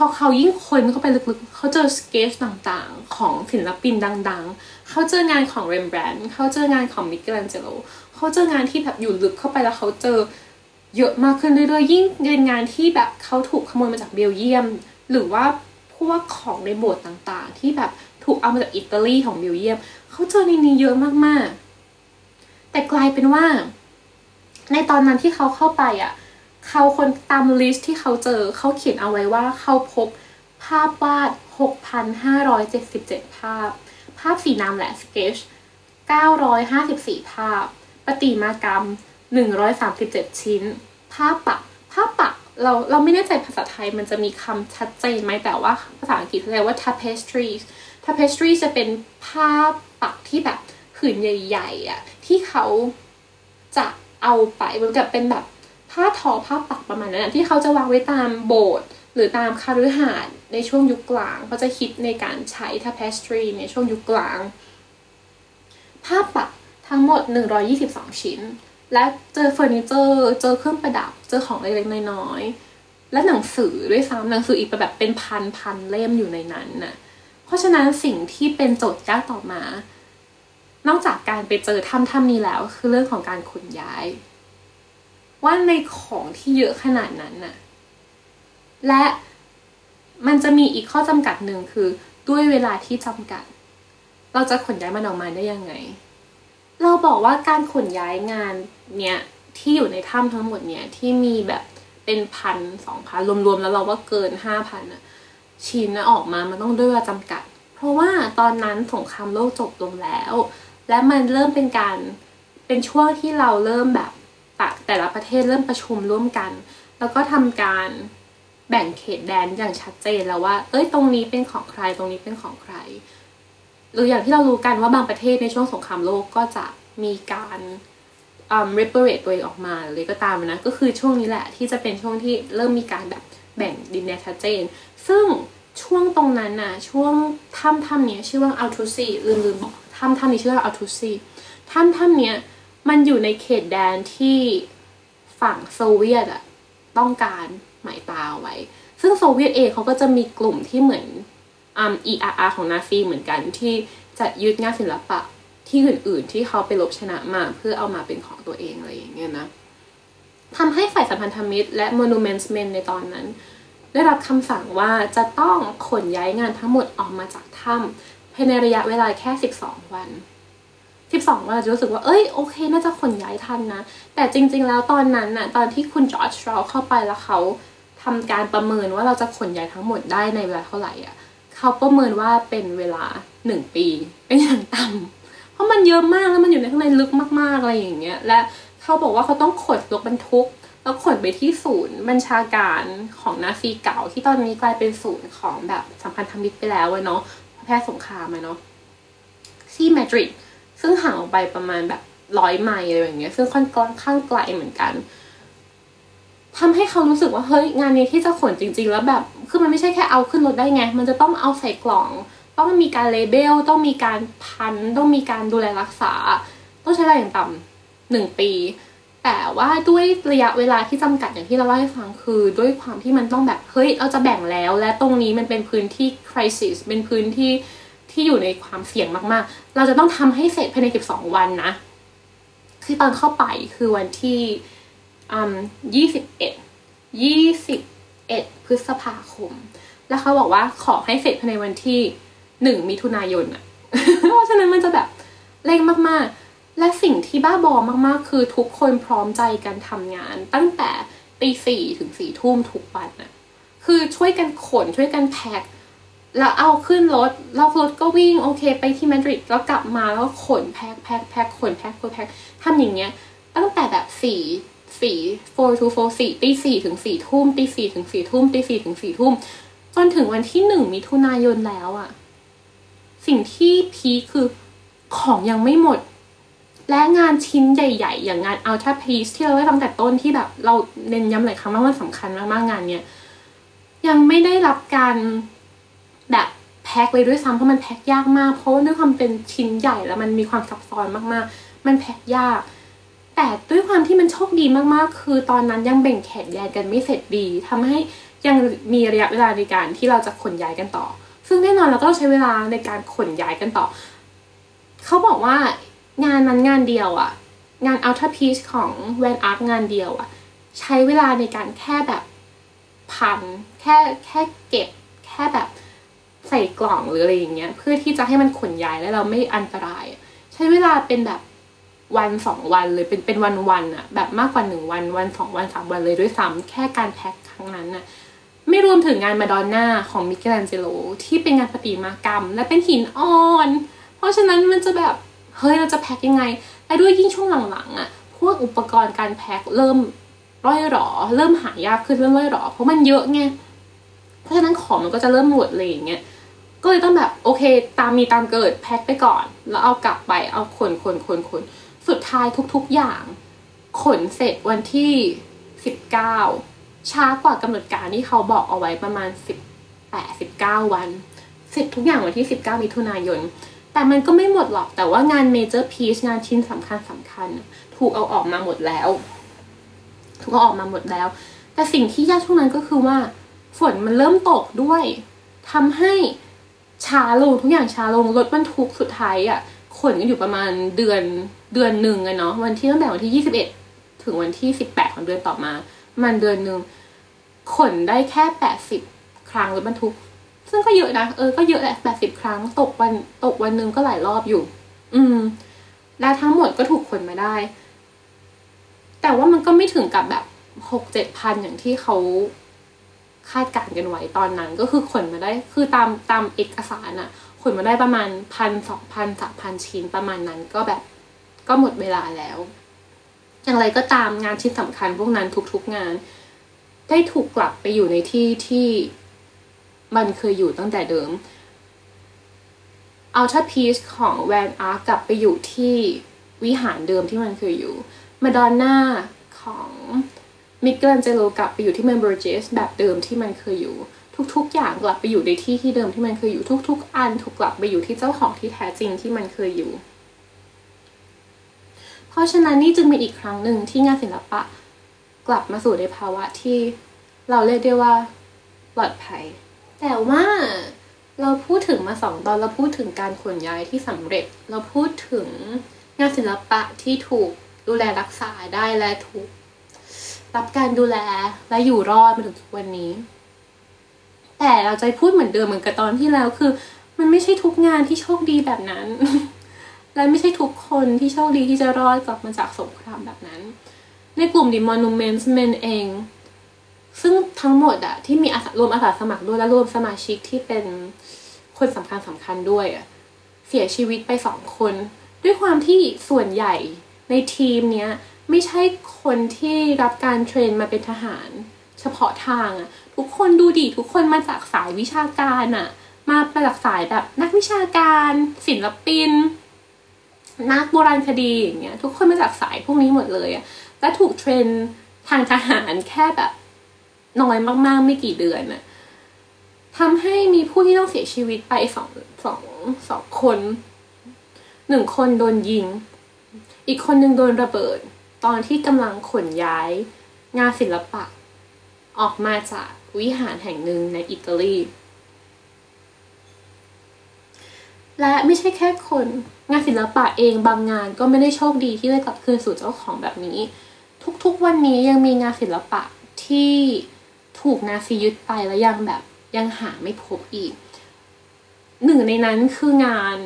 พอเขายิ่งค้นเข้าไปลึกๆ เขาเจอสเกจต่างๆ ของศิลปินดังๆ เขาเจองานของเรมแบรนด์เขาเจองานของมิเกลันเจโลเขาเจองานที่แบบอยู่ลึกเข้าไปแล้วเขาเจอเยอะมากขึ้นเรื่อยๆ ยิ่งเป็นงานที่แบบเขาถูกขโมยมาจากเบลเยียม หรือว่าพวกของในโบสถ์ต่างๆ ที่แบบถูกเอามาจากอิตาลีของเบลเยียม เขาเจอในนี้เยอะมากๆ แต่กลายเป็นว่า ในตอนนั้นที่เขาเข้าไปอะ เขาคนตามลิสต์ที่เขาเจอเขาเขียนเอาไว้ว่าเขาพบภาพวาด 6,577 ภาพ ภาพสีน้ำและสเกจ954 ภาพประติมากรรม 137 ชิ้น ภาพปัก ภาพปัก เราเราไม่แน่ใจภาษาไทยมันจะมีคำชัดเจนไหมแต่ว่าภาษาอังกฤษเรียกว่า tapestry tapestry จะเป็นผ้าปักที่แบบผืนใหญ่ๆอะที่เขาจะเอาไปเหมือนกับเป็นแบบ ผ้าทอผ้าปักประมาณนั้นที่เขาจะวางไว้ตามโบสถ์หรือตามคาฤหาสน์ในช่วงยุคกลางเขาจะคิดในการใช้ tapestry ในช่วงยุคกลาง ผ้าปักทั้งหมด 122 ชิ้น และเจอเฟอร์นิเจอร์เจอเครื่องประดับเจอของเล็กๆน้อยๆและหนังสือด้วยซ้ำหนังสืออีกแบบเป็นพันพันเล่มอยู่ในนั้นน่ะเพราะฉะนั้นสิ่งที่เป็นโจทย์ยากต่อมา นอกจากการไปเจอถ้ำถ้ำนี้แล้วคือเรื่องของการขนย้าย ว่าในของที่เยอะขนาดนั้นน่ะ และมันจะมีอีกข้อจำกัดหนึ่งคือด้วยเวลาที่จำกัด เราจะขนย้ายมันออกมาได้ยังไง เราบอกว่าการขนย้ายงานเนี้ยที่อยู่ในถ้ำทั้งหมดเนี้ยที่มีแบบเป็นพันสองพันรวมๆแล้วเราว่าเกินห้าพันอะชิ้นนะออกมามันต้องด้วยเวลาจำกัด เพราะว่าตอนนั้นสงครามโลกจบลงแล้ว และมันเริ่มเป็นการเป็นช่วงที่เราเริ่มแบบ แต่แต่ละประเทศเริ่มประชุมร่วมกัน แล้วก็ทำการแบ่งเขตแดนอย่างชัดเจนแล้วว่า เอ้ยตรงนี้เป็นของใครตรงนี้เป็นของใคร หรืออย่างที่เรารู้กันว่าบางประเทศในช่วงสงครามโลกก็จะมีการอืม reparate ตัวเองออกมาเลยก็ตามนะ ก็คือช่วงนี้แหละที่จะเป็นช่วงที่เริ่มมีการแบบแบ่งดินแดนชัดเจน ซึ่งช่วงตรงนั้นน่ะช่วงถ้ำถ้ำนี้ชื่อว่าอัลทูซีลืมลืมบอกถ้ำถ้ำนี้ชื่อว่าอัลทูซีถ้ำถ้ำเนี้ย มันอยู่ในเขตแดนที่ฝั่งโซเวียตอะต้องการหมายตาไว้ ซึ่งโซเวียตเองเขาก็จะมีกลุ่มที่เหมือนอืม ERR ของนาซีเหมือนกันที่จะยึดงานศิลปะที่อื่น ๆ ที่เขาไปลบชนะมาเพื่อเอามาเป็นของตัวเองอะไรอย่างเงี้ยนะทำให้ฝ่ายสัมพันธมิตรและ Monuments Men ในตอนนั้น ได้รับคำสั่งว่าจะต้องขนย้ายงานทั้งหมดออกมาจากถ้ำภายในระยะเวลาแค่ 12 วัน 12วันเราจะรู้สึกว่า เอ้ย โอเค น่าจะขนย้ายทันนะ แต่จริง ๆ แล้วตอนนั้นน่ะ ตอนที่คุณจอร์จชราเข้าไปแล้วเขาทำการประเมินว่าเราจะขนย้ายทั้งหมดได้ในเวลาเท่าไหร่อะ เขาประเมินว่าเป็นเวลาหนึ่งปีเป็นอย่างต่ำเพราะมันเยอะมากแล้วมันอยู่ในข้างในลึกมากๆอะไรอย่างเงี้ย และเขาบอกว่าเขาต้องขนรถบรรทุก แล้วขนไปที่ศูนย์บัญชาการของนาซีเก่าที่ตอนนี้กลายเป็นศูนย์ของแบบสัมพันธมิตรไปแล้วเนาะแพ้สงครามอะเนาะที่มาดริด ซึ่งห่างออกไปประมาณแบบร้อยไมล์อะไรอย่างเงี้ย ซึ่งค่อนข้างไกลเหมือนกันทำให้เขารู้สึกว่าเฮ้ยงานนี้ที่จะขนจริง ๆ แล้วแบบคือมันไม่ใช่แค่เอาขึ้นรถได้ไง มันจะต้องเอาใส่กล่อง ต้องมีการเลเบล ต้องมีการพัน ต้องมีการดูแลรักษา ต้องใช้เวลาอย่างต่ำหนึ่งปี แต่ว่าด้วยระยะเวลาที่จำกัดอย่างที่เราเล่าให้ฟังคือ ด้วยความที่มันต้องแบบเฮ้ยเราจะแบ่งแล้ว และตรงนี้มันเป็นพื้นที่ crisis เป็นพื้นที่ ที่อยู่ในความเสี่ยงมากๆ เราจะต้องทำให้เสร็จภายใน 12 วันนะ คือตอนเข้าไปคือวันที่อืมยี่สิบเอ็ดยี่สิบเอ็ดพฤษภาคม แล้วเขาบอกว่าขอให้เสร็จภายในวันที่หนึ่งมิถุนายนอะเพราะฉะนั้นมันจะแบบเร่งมากๆ และสิ่งที่บ้าบอมากๆ คือทุกคนพร้อมใจกันทำงาน ตั้งแต่ตีสี่ถึงสี่ทุ่มทุกวันน่ะคือช่วยกันขนช่วยกันแพ็ค แล้วเอาขึ้นรถแล้วรถก็วิ่งโอเค ไปที่มาดริดแล้วกลับมาแล้วก็ขนแพ็คแพ็คแพ็คขนแพ็คขนแพ็คทำอย่างเงี้ย ตั้งแต่แบบสี่สี่ four to four สี่ตีสี่ถึงสี่ทุ่มตีสี่ถึงสี่ทุ่มตีสี่ถึงสี่ทุ่มจนถึงวันที่หนึ่งมิถุนายนแล้วอะสิ่งที่พีคคือของยังไม่หมด และงานชิ้นใหญ่ๆ อย่างงาน Ultra Piece ที่เราได้ตั้งแต่ต้นที่แบบเราเน้นย้ำหลายครั้งว่ามันสำคัญมากๆงานเนี้ยยังไม่ได้รับการ แบบแพ็คเลยด้วยซ้ำเพราะมันแพ็คยากมาก เพราะว่าด้วยความเป็นชิ้นใหญ่แล้วมันมีความซับซ้อนมากๆ มันแพ็คยาก แต่ด้วยความที่มันโชคดีมากๆ คือตอนนั้นยังแบ่งแขนแยกกันไม่เสร็จดีทำให้ยังมีระยะเวลาในการที่เราจะขนย้ายกันต่อ ซึ่งแน่นอนเราก็ต้องใช้เวลาในการขนย้ายกันต่อ เขาบอกว่างานนั้นงานเดียวอะงาน Ultra Piece ของแวนอาร์งานเดียวอะใช้เวลาในการแค่แบบพันแค่แค่เก็บแค่แบบ ใส่กล่องหรืออะไรอย่างเงี้ยเพื่อที่จะให้มันขนย้ายแล้วเราไม่อันตราย ใช้เวลาเป็นแบบวันสองวันเลยเป็นเป็นวันวันอะแบบมากกว่าหนึ่งวันวันสองวันสามวันเลยด้วยซ้ำแค่การแพ็คครั้งนั้นอะไม่รวมถึงงานมาดอนน่าของมิเกลแองเจโลที่เป็นงานประติมากรรม และเป็นหินอ่อน เพราะฉะนั้นมันจะแบบเฮ้ยเราจะแพ็คยังไงและด้วยยิ่งช่วงหลังๆอะพวกอุปกรณ์การแพ็คเริ่มร่อยหรอ เริ่มหายากขึ้นเริ่มร่อยหรอ เพราะมันเยอะไงเพราะฉะนั้นของมันก็จะเริ่มหมดเลยอย่างเงี้ย ก็เลยต้องแบบโอเค ตามมีตามเกิดแพ็คไปก่อน แล้วเอากลับไปเอาขนขนขนขนสุดท้ายทุกๆอย่าง ขนเสร็จวันที่สิบเก้าช้ากว่ากำหนดการที่เขาบอกเอาไว้ประมาณสิบแปดสิบเก้าวัน เสร็จทุกอย่างวันที่สิบเก้ามิถุนายน แต่มันก็ไม่หมดหรอกแต่ว่างานเมเจอร์พีชงานชิ้นสำคัญสำคัญ ถูกเอาออกมาหมดแล้วถูกเอาออกมาหมดแล้ว แต่สิ่งที่ยากช่วงนั้นก็คือว่า ฝนมันเริ่มตกด้วยทำให้ ช้าลงทุกอย่างช้าลงรถบรรทุกสุดท้ายอะ่ะขนกันอยู่ประมาณเดือนเดือนหนึ่งอะเนาะวันที่ตั้งแต่วันที่ยี่สิบเอ็ดถึงวันที่สิบแปดของเดือนต่อมา มันเดือนหนึ่งขนได้แค่แปดสิบครั้งรถบรรทุก ซึ่งก็เยอะนะเออก็เยอะแหละแปดสิบครั้งตกวันตกวันหนึ่งก็หลายรอบอยู่ อืม และทั้งหมดก็ถูกขนมาได้ แต่ว่ามันก็ไม่ถึงกับแบบหกเจ็ดพันอย่างที่เขา คาดการณ์กันไว้ตอนนั้น ก็คือขนมาได้คือตามตามเอกสารอะขนมาได้ประมาณพันสองพันสามพันชิ้นประมาณนั้นก็แบบก็หมดเวลาแล้ว อย่างไรก็ตามงานชิ้นสำคัญพวกนั้นทุกๆงาน ได้ถูกกลับไปอยู่ในที่ที่มันเคยอยู่ตั้งแต่เดิมเอัลต a าพีชของแวนอาร์กลับไปอยู่ที่วิหารเดิมที่มันเคยอยู่มาดอนน่าของ มิเกลันเจโลกลับไปอยู่ที่เมืองบรูจส์แบบเดิมที่มันเคยอยู่ ทุกๆ อย่างกลับไปอยู่ในที่ที่เดิมที่มันเคยอยู่ทุก ๆ อันถูกกลับไปอยู่ที่เจ้าของที่แท้จริงที่มันเคยอยู่ เพราะฉะนั้นนี่จึงเป็นอีกครั้งหนึ่งที่งานศิลปะ กลับมาสู่ในภาวะที่เราเรียกได้ว่าปลอดภัย แต่ว่าเราพูดถึงมาสองตอนเราพูดถึงการขนย้ายที่สำเร็จ เราพูดถึงงานศิลปะที่ถูกดูแลรักษาได้และถูก รับการดูแลและอยู่รอดมาถึงทุกวันนี้ แต่เราจะพูดเหมือนเดิมเหมือนกับตอนที่แล้วคือ มันไม่ใช่ทุกงานที่โชคดีแบบนั้น และไม่ใช่ทุกคนที่โชคดีที่จะรอดกลับมาจากสงครามแบบนั้น ในกลุ่ม The Monuments Men เอง ซึ่งทั้งหมดอะที่มีอาสารวมอาสาสมัครด้วยและรวมสมาชิกที่เป็นคนสำคัญสำคัญด้วยอะเสียชีวิตไปสองคน ด้วยความที่ส่วนใหญ่ในทีมเนี้ย ไม่ใช่คนที่รับการเทรนมาเป็นทหาร เฉพาะทางอะทุกคนดูดีทุกคนมาจากสายวิชาการอะมาจากสายแบบนักวิชาการศิลปิน นักโบราณคดีอย่างเงี้ยทุกคนมาจากสายพวกนี้หมดเลยอะและถูกเทรนทางทหารแค่แบบน้อยมากๆ ไม่กี่เดือนอะทำให้มีผู้ที่ต้องเสียชีวิตไปสองสองสองคนหนึ่งคนโดนยิง อีกคนหนึ่งโดนระเบิด ตอนที่กำลังขนย้ายงานศิลปะ ออกมาจากวิหารแห่งหนึ่งในอิตาลี และไม่ใช่แค่คน งานศิลปะเองบางงานก็ไม่ได้โชคดีที่ได้กลับคืนสู่เจ้าของแบบนี้ ทุกๆวันนี้ยังมีงานศิลปะที่ถูกนาซียึดไปแล้วยังแบบยังหาไม่พบอีก หนึ่งในนั้นคืองาน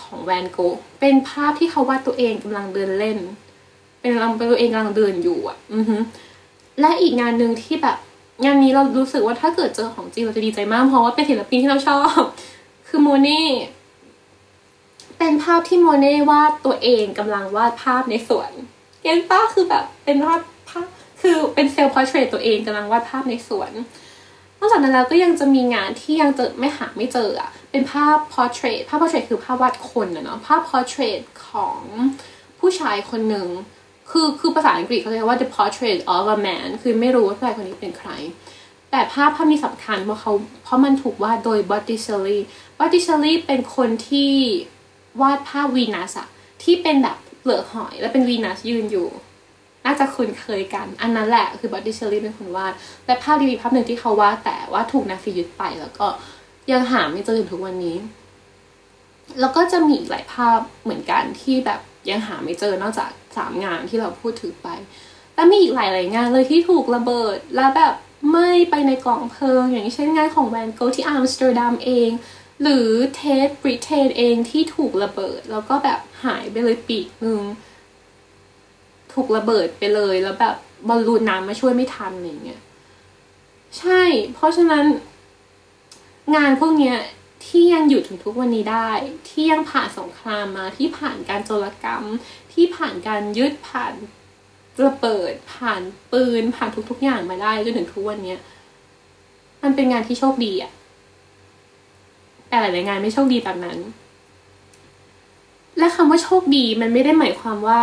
ของแวนโกะเป็นภาพที่เขาวาดตัวเองกำลังเดินเล่น เป็นลำเป็นตัวเองกำลังเดินอยู่อะ อือฮึและอีกงานหนึ่งที่แบบ งานนี้เรารู้สึกว่าถ้าเกิดเจอของจริงเราจะดีใจมากเพราะว่าเป็นศิลปินที่เราชอบ คือโมเน่เป็นภาพที่โมเน่วาดตัวเองกำลังวาดภาพในสวนเก็นป้าคือแบบเป็นวาดภาพคือเป็น self-portrait ตัวเองกำลังวาดภาพในสวนนอกจากนั้นแล้วก็ยังจะมีงานที่ยังเจอไม่หาไม่เจออะเป็นภาพ portrait ภาพ portrait คือภาพวาดคนอะเนาะภาพ portrait ของผู้ชายคนหนึ่ง คือคือภาษาอังกฤษเขาเรียกว่า the portrait of a man คือไม่รู้ว่าชายคนนี้เป็นใคร แต่ภาพภาพนี้สำคัญเพราะเขาเพราะมันถูกวาดโดย Botticelli Botticelli เป็นคนที่วาดภาพวีนัสอะที่เป็นแบบเปลือกหอยและเป็นวีนัสยืนอยู่ น่าจะคุ้นเคยกัน อันนั้นแหละคือบอดดี้เชอรี่เป็นคนวาดและภาพดีๆภาพหนึ่งที่เขาวาดแต่ว่าถูกนาซียึดไปแล้วก็ยังหาไม่เจอถึงทุกวันนี้ แล้วก็จะมีอีกหลายภาพเหมือนกันที่แบบยังหาไม่เจอนอกจาก สามงานที่เราพูดถึงไป แล้วมีอีกหลายๆงานเลยที่ถูกระเบิดแล้วแบบไหม้ไปในกองเพลิง อย่างเช่นงานของแวนโกที่อัมสเตอร์ดัมเอง หรือ Tate Britain เองที่ถูกระเบิด แล้วก็แบบหายไปเลยปีกนึงถูกระเบิดไปเลยแล้วแบบบอลลูนน้ำมาช่วยไม่ทันอะไรเงี้ยใช่ เพราะฉะนั้น งานพวกเนี้ย ที่ยังอยู่ถึงทุกวันนี้ได้ ที่ยังผ่านสงครามมาที่ผ่านการโจรกรรม ที่ผ่านการยึดผ่านระเบิด ผ่านปืน ผ่านทุก ๆ อย่างมาได้จนถึงทุกวันเนี้ยมันเป็นงานที่โชคดีอะแต่หลายๆงานไม่โชคดีแบบนั้น และคำว่าโชคดีมันไม่ได้หมายความว่า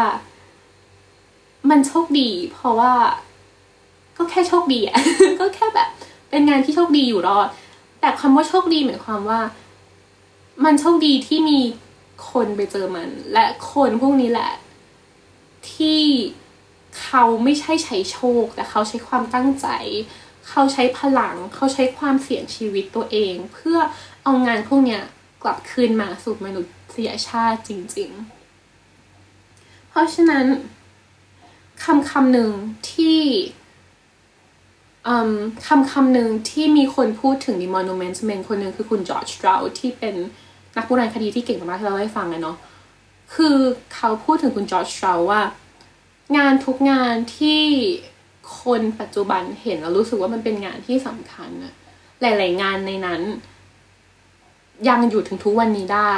มันโชคดี เพราะว่า ก็แค่โชคดีอะก็แค่แบบ เป็นงานที่โชคดีอยู่รอด แต่คำว่าโชคดีหมายความว่า มันโชคดีที่มีคนไปเจอมัน และคนพวกนี้แหละ ที่เขาไม่ใช่ใช้โชค แต่เขาใช้ความตั้งใจ เขาใช้พลัง เขาใช้ความเสี่ยงชีวิตตัวเอง เพื่อเอางานพวกเนี้ยกลับคืนมาสู่มนุษยชาติจริง ๆ เพราะฉะนั้นคำคำหนึ่งที่ คำคำหนึ่งที่มีคนพูดถึง The Monument Men คนหนึ่งคือคุณจอร์จสตราวที่เป็นนักโบราณคดีที่เก่งมากๆที่เราได้ฟังอะเนาะคือเขาพูดถึงคุณจอร์จสตราวว่า งานทุกงานที่คนปัจจุบันเห็นแล้วรู้สึกว่ามันเป็นงานที่สำคัญอะหลาย ๆ งานในนั้น ยังอยู่ถึงทุกวันนี้ได้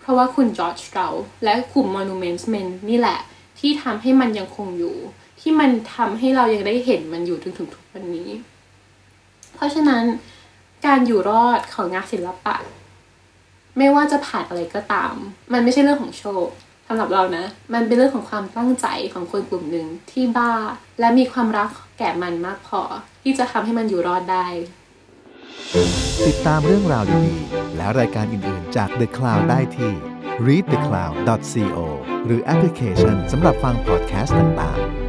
เพราะว่าคุณจอร์จสตราวและกลุ่ม Monuments Men นี่แหละ ที่ทำให้มันยังคงอยู่ ที่มันทำให้เรายังได้เห็นมันอยู่ถึงถึงทุกวันนี้ เพราะฉะนั้นการอยู่รอดของงานศิลปะ ไม่ว่าจะผ่านอะไรก็ตาม มันไม่ใช่เรื่องของโชคสำหรับเรานะ มันเป็นเรื่องของความตั้งใจของคนกลุ่มหนึ่งที่บ้า และมีความรักแก่มันมากพอ ที่จะทำให้มันอยู่รอดได้ ติดตามเรื่องราวดีๆ และรายการอื่นๆจาก The Cloud ได้ที่ readthecloud.co หรือแอปพลิเคชันสำหรับฟังพอดแคสต์ต่างๆ